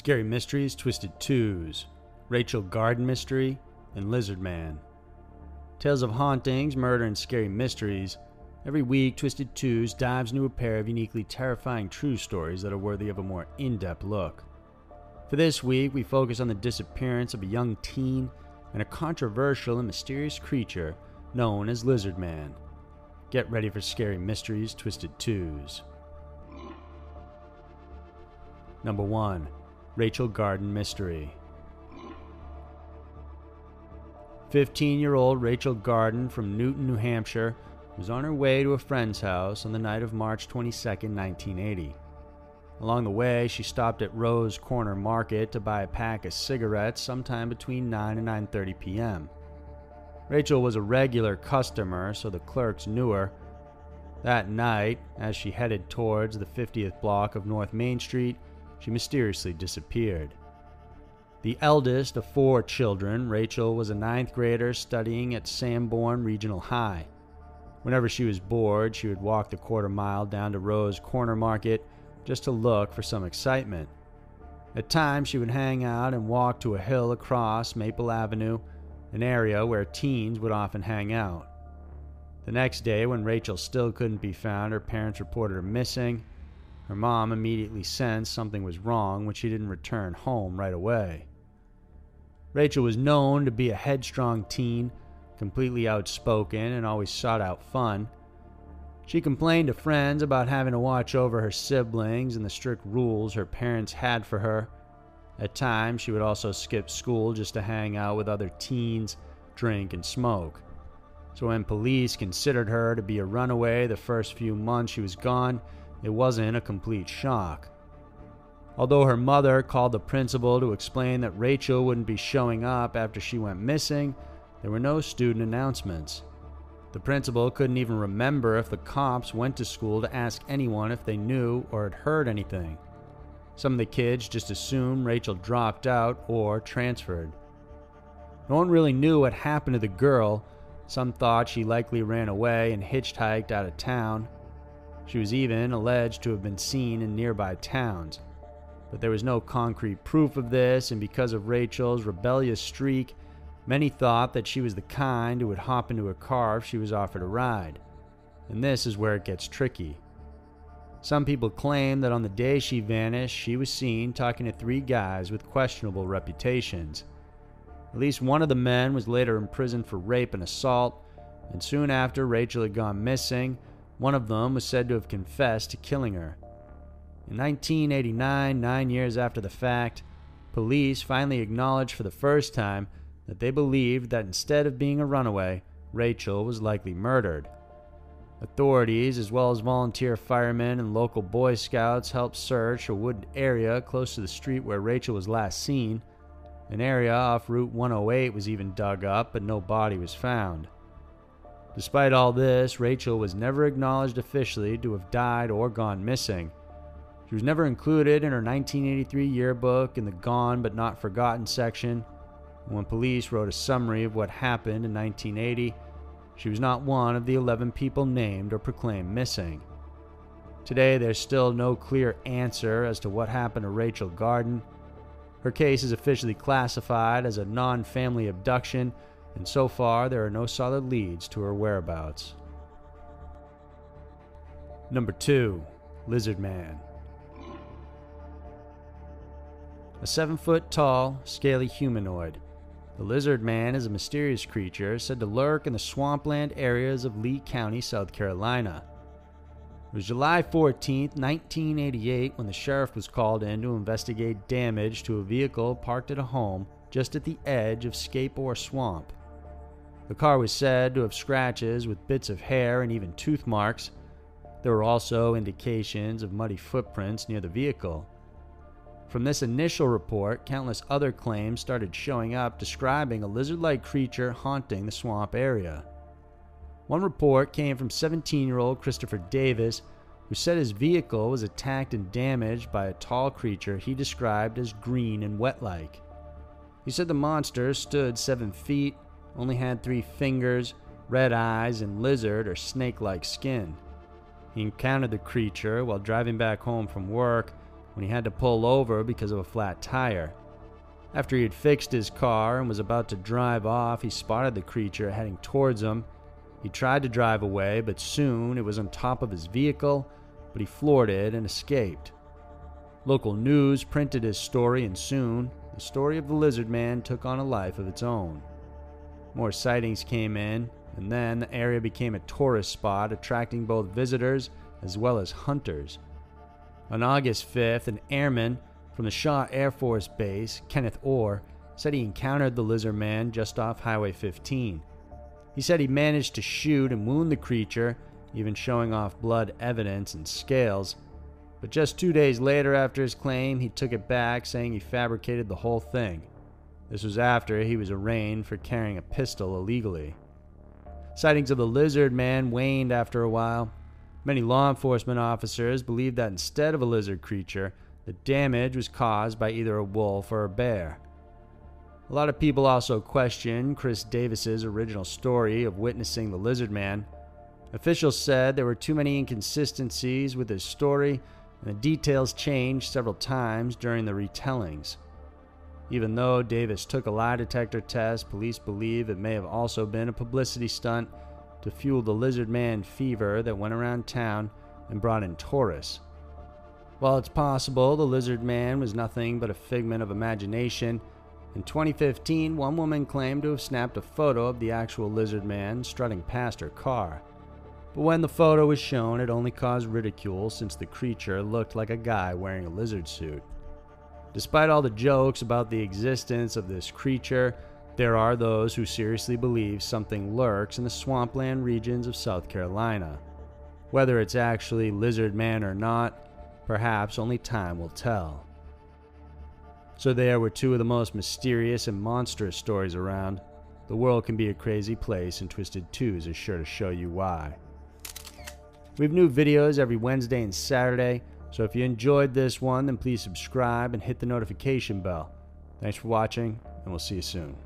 Scary Mysteries Twisted Twos, Rachel Garton Mystery, and Lizard Man. Tales of hauntings, murder, and scary mysteries. Every week, Twisted Twos dives into a pair of uniquely terrifying true stories that are worthy of a more in depth look. For this week, we focus on the disappearance of a young teen and a controversial and mysterious creature known as Lizard Man. Get ready for Scary Mysteries Twisted Twos. Number 1 Rachel Garton Mystery. 15 year old Rachel Garton from Newton, New Hampshire, was on her way to a friend's house on the night of March 22, 1980. Along the way, she stopped at Rowe's Corner Market to buy a pack of cigarettes sometime between 9 and 9:30 p.m. Rachel was a regular customer, so the clerks knew her. That night, as she headed towards the 50th block of North Main Street, she mysteriously disappeared. The eldest of four children, Rachel was a ninth grader studying at Sanborn Regional High. Whenever she was bored, she would walk the quarter mile down to Rowe's Corner Market just to look for some excitement. At times, she would hang out and walk to a hill across Maple Avenue, an area where teens would often hang out. The next day, when Rachel still couldn't be found, her parents reported her missing. Her mom immediately sensed something was wrong when she didn't return home right away. Rachel was known to be a headstrong teen, completely outspoken, and always sought out fun. She complained to friends about having to watch over her siblings and the strict rules her parents had for her. At times, she would also skip school just to hang out with other teens, drink, and smoke. So when police considered her to be a runaway the first few months she was gone, it wasn't a complete shock. Although her mother called the principal to explain that Rachel wouldn't be showing up after she went missing, there were no student announcements. The principal couldn't even remember if the cops went to school to ask anyone if they knew or had heard anything. Some of the kids just assumed Rachel dropped out or transferred. No one really knew what happened to the girl. Some thought she likely ran away and hitchhiked out of town. She was even alleged to have been seen in nearby towns. But there was no concrete proof of this, and because of Rachel's rebellious streak, many thought that she was the kind who would hop into a car if she was offered a ride. And this is where it gets tricky. Some people claim that on the day she vanished, she was seen talking to three guys with questionable reputations. At least one of the men was later imprisoned for rape and assault, and soon after Rachel had gone missing, one of them was said to have confessed to killing her. In 1989, nine years after the fact, police finally acknowledged for the first time that they believed that instead of being a runaway, Rachel was likely murdered. Authorities, as well as volunteer firemen and local Boy Scouts, helped search a wooded area close to the street where Rachel was last seen. An area off Route 108 was even dug up, but no body was found. Despite all this, Rachel was never acknowledged officially to have died or gone missing. She was never included in her 1983 yearbook in the Gone but Not Forgotten section. When police wrote a summary of what happened in 1980, she was not one of the 11 people named or proclaimed missing. Today, there's still no clear answer as to what happened to Rachel Garton. Her case is officially classified as a non family abduction and so far there are no solid leads to her whereabouts. Number 2 Lizard Man. A seven foot tall, scaly humanoid. The lizard man is a mysterious creature said to lurk in the swampland areas of Lee County, South Carolina. It was July 14, 1988, when the sheriff was called in to investigate damage to a vehicle parked at a home just at the edge of Scape-Ore Swamp. The car was said to have scratches with bits of hair and even tooth marks. There were also indications of muddy footprints near the vehicle. From this initial report, countless other claims started showing up describing a lizard like creature haunting the swamp area. One report came from 17 year old Christopher Davis, who said his vehicle was attacked and damaged by a tall creature he described as green and wet like. He said the monster stood 7 feet, only had three fingers, red eyes, and lizard or snake like skin. He encountered the creature while driving back home from work when he had to pull over because of a flat tire. After he had fixed his car and was about to drive off, he spotted the creature heading towards him. He tried to drive away, but soon it was on top of his vehicle, but he floored it and escaped. Local news printed his story, and soon the story of the lizard man took on a life of its own. More sightings came in, and then the area became a tourist spot, attracting both visitors as well as hunters. On August 5th, an airman from the Shaw Air Force Base, Kenneth Orr, said he encountered the lizard man just off Highway 15. He said he managed to shoot and wound the creature, even showing off blood evidence and scales. But just two days later, after his claim, he took it back, saying he fabricated the whole thing. This was after he was arraigned for carrying a pistol illegally. Sightings of the lizard man waned after a while. Many law enforcement officers believed that instead of a lizard creature, the damage was caused by either a wolf or a bear. A lot of people also questioned Chris Davis's original story of witnessing the lizard man. Officials said there were too many inconsistencies with his story, and the details changed several times during the retellings. Even though Davis took a lie detector test, police believe it may have also been a publicity stunt to fuel the lizard man fever that went around town and brought in tourists. While it's possible the lizard man was nothing but a figment of imagination, in 2015, one woman claimed to have snapped a photo of the actual lizard man strutting past her car. But when the photo was shown, it only caused ridicule since the creature looked like a guy wearing a lizard suit. Despite all the jokes about the existence of this creature, there are those who seriously believe something lurks in the swampland regions of South Carolina. Whether it's actually lizard man or not, Perhaps only time will tell. So, there were two of the most mysterious and monstrous stories around. The world can be a crazy place, and Twisted Twos is sure to show you why. We have new videos every Wednesday and Saturday, so if you enjoyed this one, then please subscribe and hit the notification bell. Thanks for watching, and we'll see you soon.